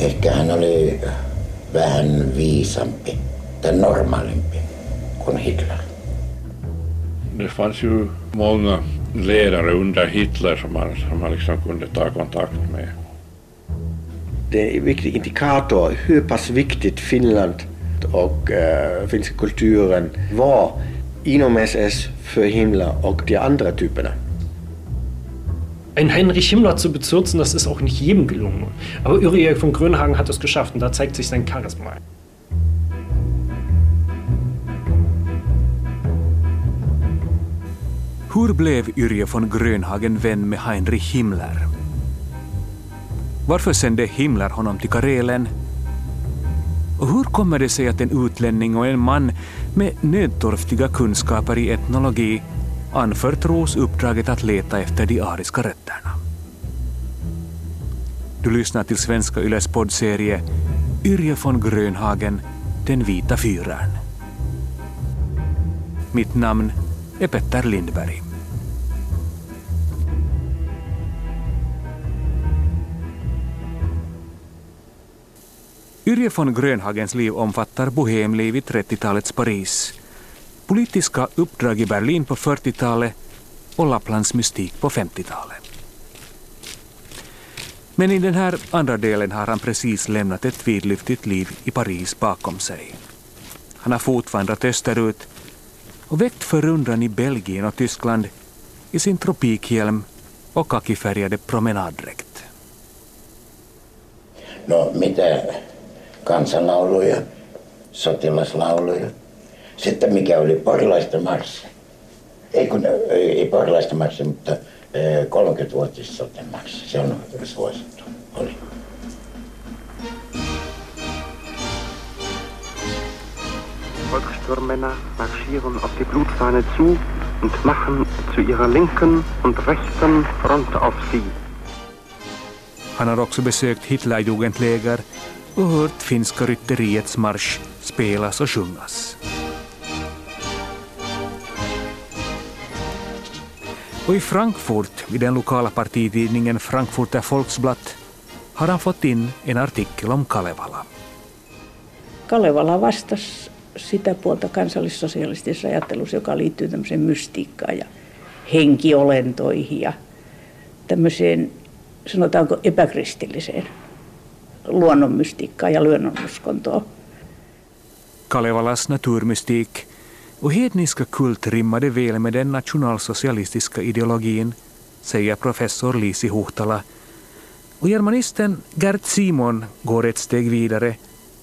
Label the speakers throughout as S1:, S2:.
S1: Ehkä hän oli vähän viisampi tai normaalimpi kuin Hitler.
S2: Det fanns ju många ledare under Hitler som man, som man liksom kunde ta kontakt med.
S3: Det är en viktig indikator hur pass viktigt Finland och äh, finska kulturen var inom SS für Himmler und die anderen Typen.
S4: Ein Heinrich Himmler zu bezürzen, das ist auch nicht jedem gelungen. Aber Uriel von Grönhagen hat es geschafft und da zeigt sich sein Charisma.
S5: Hur blev Yrje von Grönhagen vän med Heinrich Himmler? Varför sände Himmler honom till Karelen och hur kommer det sig att en utlänning och en man med nödtorftiga kunskaper i etnologi anförtros uppdraget att leta efter de ariska rötterna? Du lyssnar till Svenska Yles poddserie Yrje von Grönhagen, Den vita fyren. Mitt namn är Petter Lindberg. Yrje von Grönhagens liv omfattar bohemliv i 30-talets Paris, politiska uppdrag i Berlin på 40-talet och Lapplands mystik på 50-talet. Men i den här andra delen har han precis lämnat ett vidlyftigt liv i Paris bakom sig. Han har fotvandrat österut och väckt förundran i Belgien och Tyskland i sin tropikhjälm och kakifärgade promenaddräkt.
S1: No mitä kansanlauluja, sotilaslauluja. Sitten mikä oli porilaisten marssi. Ei kun, ei porilaisten marssi, mutta 30-vuotis sotimarssi. Se on suosittu. Oli.
S6: Volksstürmmänner marschieren auf die Blutfahne zu und machen zu ihrer linken und rechten Front auf sie.
S5: Han har också besökt Hitlerjugendläger och hört finska rytteriets marsch spelas och sjungas. Och i Frankfurt, vid den lokala partitidningen Frankfurter Volksblatt, har han fått in en artikel om Kalevala.
S7: Kalevala vastasi sitä puolta kansallissosialistisessa ajattelussa, joka liittyy tämmöiseen mystiikkaan ja henkiolentoihin ja tämmöiseen, sanotaanko epäkristilliseen luonnonmystiikkaa ja luonnonuskontoa.
S5: Kalevalas naturmystik och hedniska kult rimmade väl med den nationalsocialistiska ideologin, säger professor Lisi Huhtala. Och germanisten Gert Simon går ett steg vidare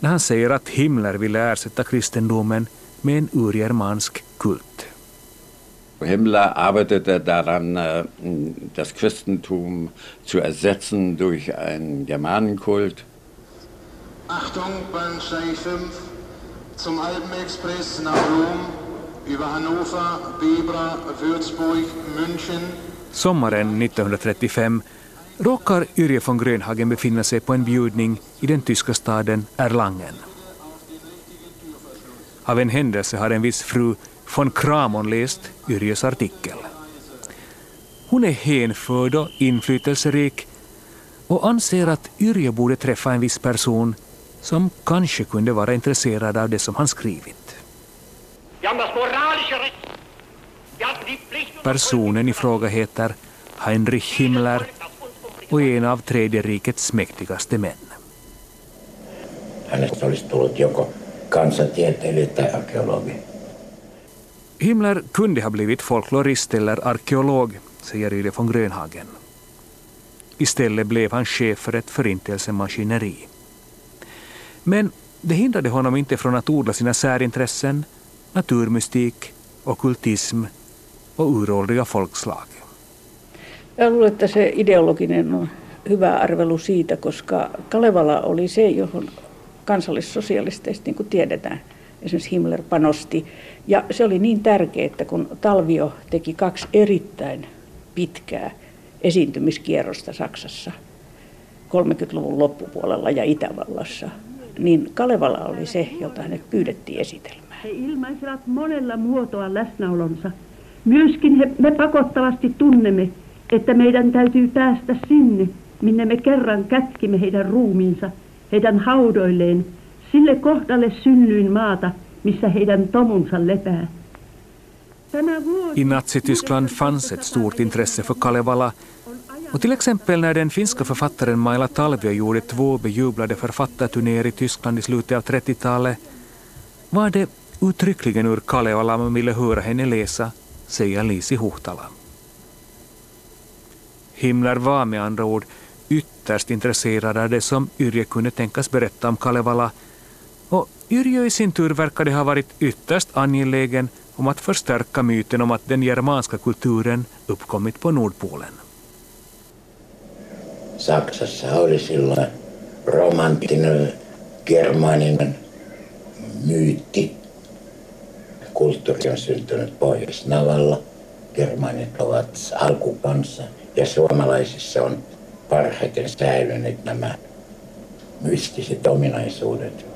S5: när han säger att Himmler ville ersätta kristendomen med en urgermansk kult.
S8: Himmler arbeitete daran, äh, das Christentum zu ersetzen durch einen Germanenkult.
S9: Achtung, Bahnsteig 5 zum Alpenexpress nach Rom über Hannover, Bebra, Würzburg, München.
S5: Sommaren 1935 råkar Yrje von Grönhagen befinna sig på en bjudning i den tyska staden Erlangen. Av en händelse har en viss fru von Kramon läst Yrjes artikel. Hon är hänförd och inflytelserik och anser att Yrje borde träffa en viss person som kanske kunde vara intresserad av det som han skrivit. Personen i fråga heter Heinrich Himmler och är en av Tredje rikets mäktigaste män.
S1: Hänestä olisi tullut joko kansatieteilijä tai arkeologi.
S5: Himmler kunde ha blivit folklorist eller arkeolog, säger Yle von Grönhagen. Istället blev han chef för ett förintelsemaskineri. Men det hindrade honom inte från att odla sina särintressen, naturmystik, okkultism och uråldriga folkslag.
S7: Jag luulen, että se ideologinen on hyvä arvelu siitä, koska Kalevala oli se, johon kansallissosialisteista, niin kuin tiedetään, esimerkiksi Himmler panosti. Ja se oli niin tärkeää, että kun Talvio teki kaksi erittäin pitkää esiintymiskierrosta Saksassa 30-luvun loppupuolella ja Itävallassa, niin Kalevala oli se, jota hänet pyydettiin esitelmään.
S10: He ilmaisivat monella muotoa läsnäolonsa. Myöskin he, me pakottavasti tunnemme, että meidän täytyy päästä sinne, minne me kerran kätkimme heidän ruumiinsa, heidän haudoilleen, sille kohdalle synnyin maata, missä heidän tomunsa lepää.
S5: I Nazityskland fanns ett stort intresse för Kalevala och till exempel när den finska författaren Maila Talvio gjorde två bejublade författarturnéer i Tyskland i slutet av 30-talet var det uttryckligen ur Kalevala man ville höra henne läsa, säger Lisi Huhtala. Himmler var med andra ord ytterst intresserad av det som Yrje kunde tänkas berätta om Kalevala och Yrjö i sin tur verkade ha varit ytterst angelägen om att förstärka myten om att den germanska kulturen uppkommit på Nordpolen.
S1: Saksassa oli silloin romanttinen germaninen myytti. Kulttuuri on syntynyt Pohjois-Navalla. Germanit ovat alkukansa ja suomalaisissa on parhaiten säilyneet nämä mystiset ominaisuudet.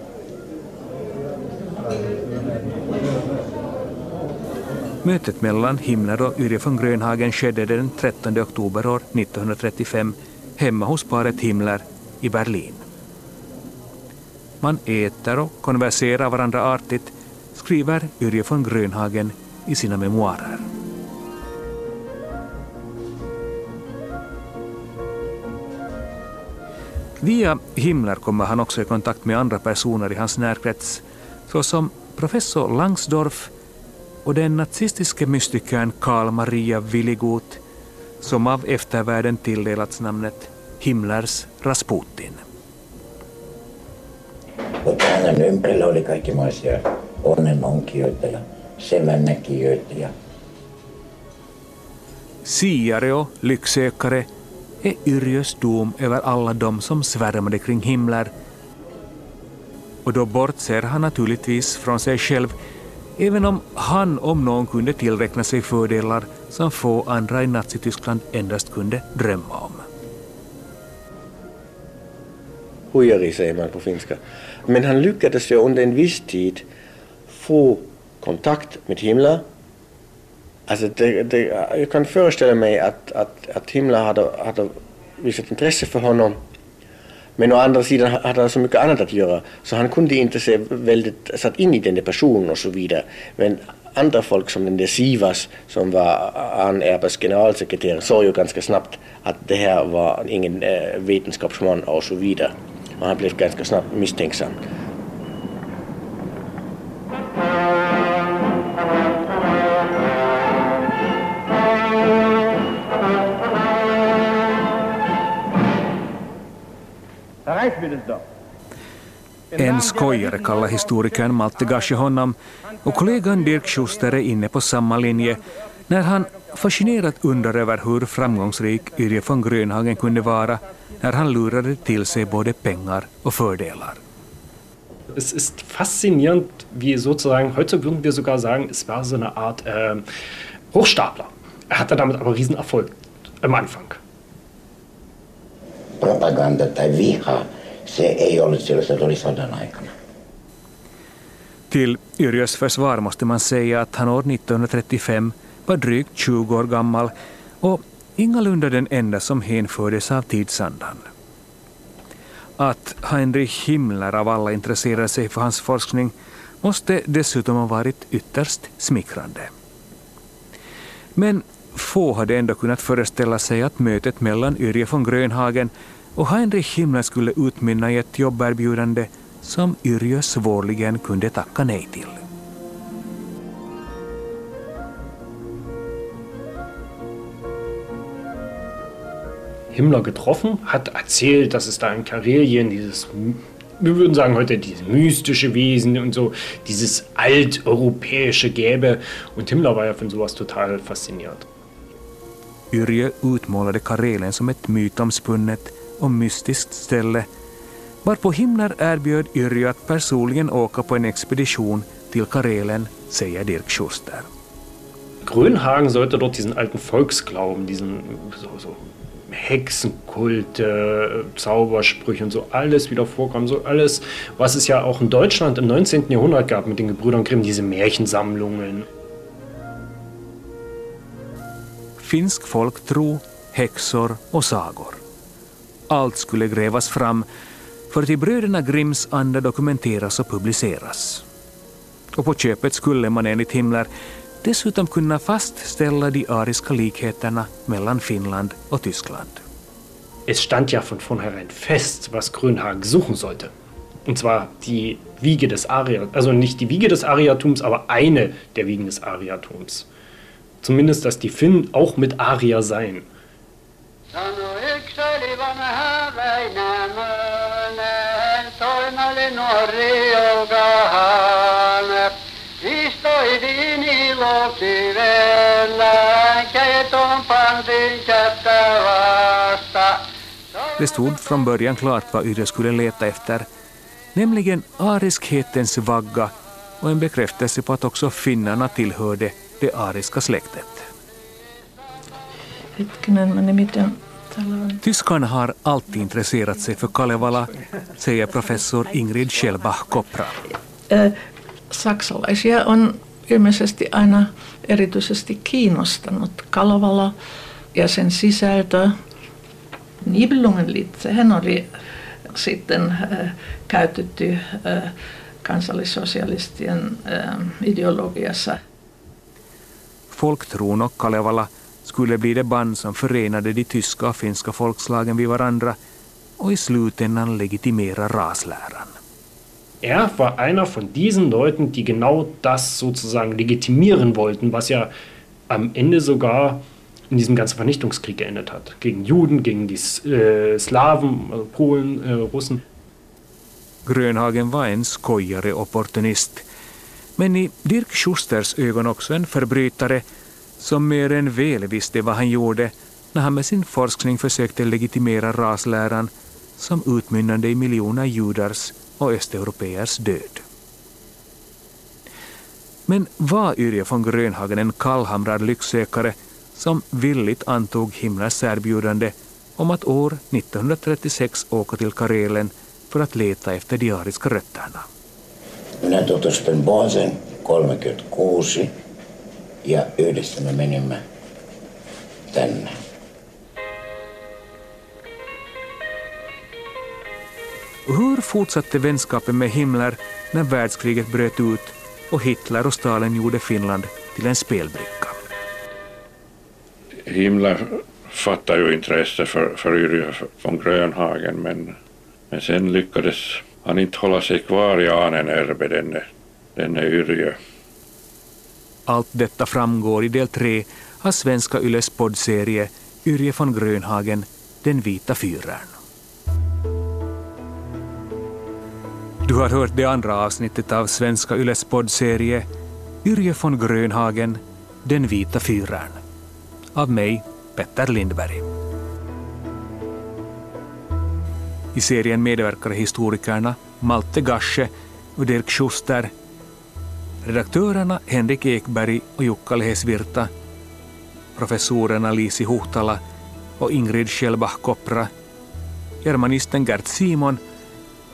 S5: Mötet mellan Himmler och Yrje von Grönhagen skedde den 13 oktober år 1935 hemma hos paret Himmler i Berlin. Man äter och konverserar varandra artigt, skriver Yrje von Grönhagen i sina memoarer. Via Himmler kommer han också i kontakt med andra personer i hans närkrets, såsom professor Langsdorff och den nazistiske mystikern Karl Maria Willigut som av eftervärlden tilldelats namnet Himmlers Rasputin.
S1: Hänen ympärillä oli kaikenlaisia onnenonkijoita ja semännäkijöitä. Ja...
S5: Siare och lycksökare är Yrjös dom över alla de som svärmade kring Himmler. Och då bortser han naturligtvis från sig själv även om han om någon kunde tillräkna sig fördelar som få andra i Nazityskland endast kunde drömma om.
S3: Huijari säger man på finska. Men han lyckades ju under en viss tid få kontakt med Himmler. Alltså det, det, jag kan föreställa mig att, att, att Himmler hade, hade visat intresse för honom men å andra sidan hade han så mycket annat att göra så han kunde inte se väldigt satt in i den där personen och så vidare. Men andra folk som den där Sivas som var Ann Erbers generalsekreterare såg ju ganska snabbt att det här var ingen eh, vetenskapsman och så vidare. Och han blev ganska snabbt misstänksam.
S5: En skojare kallar historikern Malte Gasche honom och kollegan Dirk Schuster är inne på samma linje när han fascinerat undrar över hur framgångsrik Yrje von Grönhagen kunde vara när han lurade till sig både pengar och fördelar.
S4: Es ist faszinierend, wie sozusagen, heute würden wir sogar sagen, es war so eine Art äh, Hochstapler. Er hatte damit aber Riesenerfolg am Anfang.
S1: Propaganda tai viha se ei ollut silloin, se oli sodan aikana.
S5: Till Yrjös försvar måste man säga att han år 1935 var drygt 20 år gammal och ingalunda den enda som hänfördes av tidsandan. Att Heinrich Himmler av alla intresserade sig för hans forskning måste dessutom ha varit ytterst smickrande. Men få hade ändå kunnat föreställa sig att mötet mellan Yrje von Grönhagen och Heinrich Himmler skulle utmynna i ett jobberbjudande som Yrjö svårligen kunde tacka nej till.
S4: Himmler getroffen, hat erzählt, dass es da in Karelien dieses, wir würden sagen heute, dieses mystische Wesen und so, dieses alteuropäische gäbe. Und Himmler war ja von sowas total fasziniert.
S5: Yrjö utmålade Karelen som ett mytomspunnet och mystiskt ställe varpå Himmler erbjöd Yrjö att personligen åka på en expedition till Karelen, säger Dirk Schuster.
S4: Grönhagen sollte dort diesen alten Volksglauben, diesen so, so Hexenkult, äh, Zaubersprüche und so alles wieder vorkommen. So alles, was es ja auch in Deutschland im 19. Jahrhundert gab mit den Gebrüdern Grimm, diese Märchensammlungen.
S5: Finsk folktro, häxor och sagor. Allt skulle grävas fram för till bröderna Grimms anda dokumenteras och publiceras. Och på köpet skulle man enligt Himmler dessutom kunna fastställa de ariska likheterna mellan Finland och Tyskland.
S4: Es stand ja von vornherein fest, was Grönhagen suchen sollte. Und zwar die Wiege des Ariatums, also nicht die Wiege des Ariatums, aber eine der Wiegen des Ariatums. Zumindest, dass die Finnen auch mit Arier seien.
S5: Det stod från början klart vad Yrjö skulle leta efter, nämligen ariskhetens vagga och en bekräftelse på att också finnarna tillhörde det ariska släktet. Tyskarna har alltid intresserat sig för Kalevala, säger professor Ingrid Schellbach-Kopra.
S11: Saksalaisia on ilmeisesti aina erityisesti kiinnostanut Kalevala ja sen sisältö. Nibelungenlied, sehän oli sitten käytetty kansallissosialistien ideologiassa.
S5: Folktron och Kalevala skulle bli det band som förenade de tyska och finska folkslagen vid varandra och i slutändan legitimera rasläran.
S4: Er war einer von diesen Leuten, die genau das sozusagen legitimieren wollten, was ja am Ende sogar in diesem ganzen Vernichtungskrieg geendet hat. Gegen Juden, gegen die äh, Slawen, also Polen, äh, Russen.
S5: Grönhagen var en skojare opportunist, men i Dirk Schusters ögon också en förbrytare som mer än väl visste vad han gjorde när han med sin forskning försökte legitimera rasläran som utmynnande i miljoner judars och östeuropeers död. Men var Yrje von Grönhagen en kallhamrad lycksökare som villigt antog Himmlers erbjudande om att år 1936 åka till Karelen för att leta efter de ariska rötterna.
S1: Minä tutustin Boasen 36 ja yhdessä me menimme tänne.
S5: Hur fortsatte vänskapen med Himmler när världskriget bröt ut och Hitler och Stalin gjorde Finland till en spelbricka?
S2: Himmler fattade ju intresse för, för Yrjö von Grönhagen men, men sen lyckades han inte hålla sig kvar i Ahnenerbe, denne, denne Yrjö.
S5: Allt detta framgår i del tre av Svenska Yles poddserie Yrje von Grönhagen, Den vita fyraren. Du har hört det andra avsnittet av Svenska Yles poddserie Yrje von Grönhagen, Den vita fyraren. Av mig, Petter Lindberg. I serien medverkar historikerna Malte Gasche och Dirk Schuster Redaktörerna Henrik Ekberg och Jukka Lehesvirta, professorerna Lisi Huhtala och Ingrid Schellbach-Kopra, germanisten Gert Simon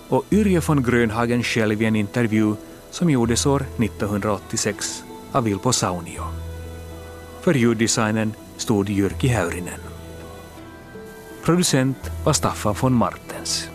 S5: och Yrje von Grönhagen själv i en intervju som gjordes år 1986 av Vilpo Saunio. För ljuddesignen stod Jyrki Häyrinen. Producent var Staffan von Martens.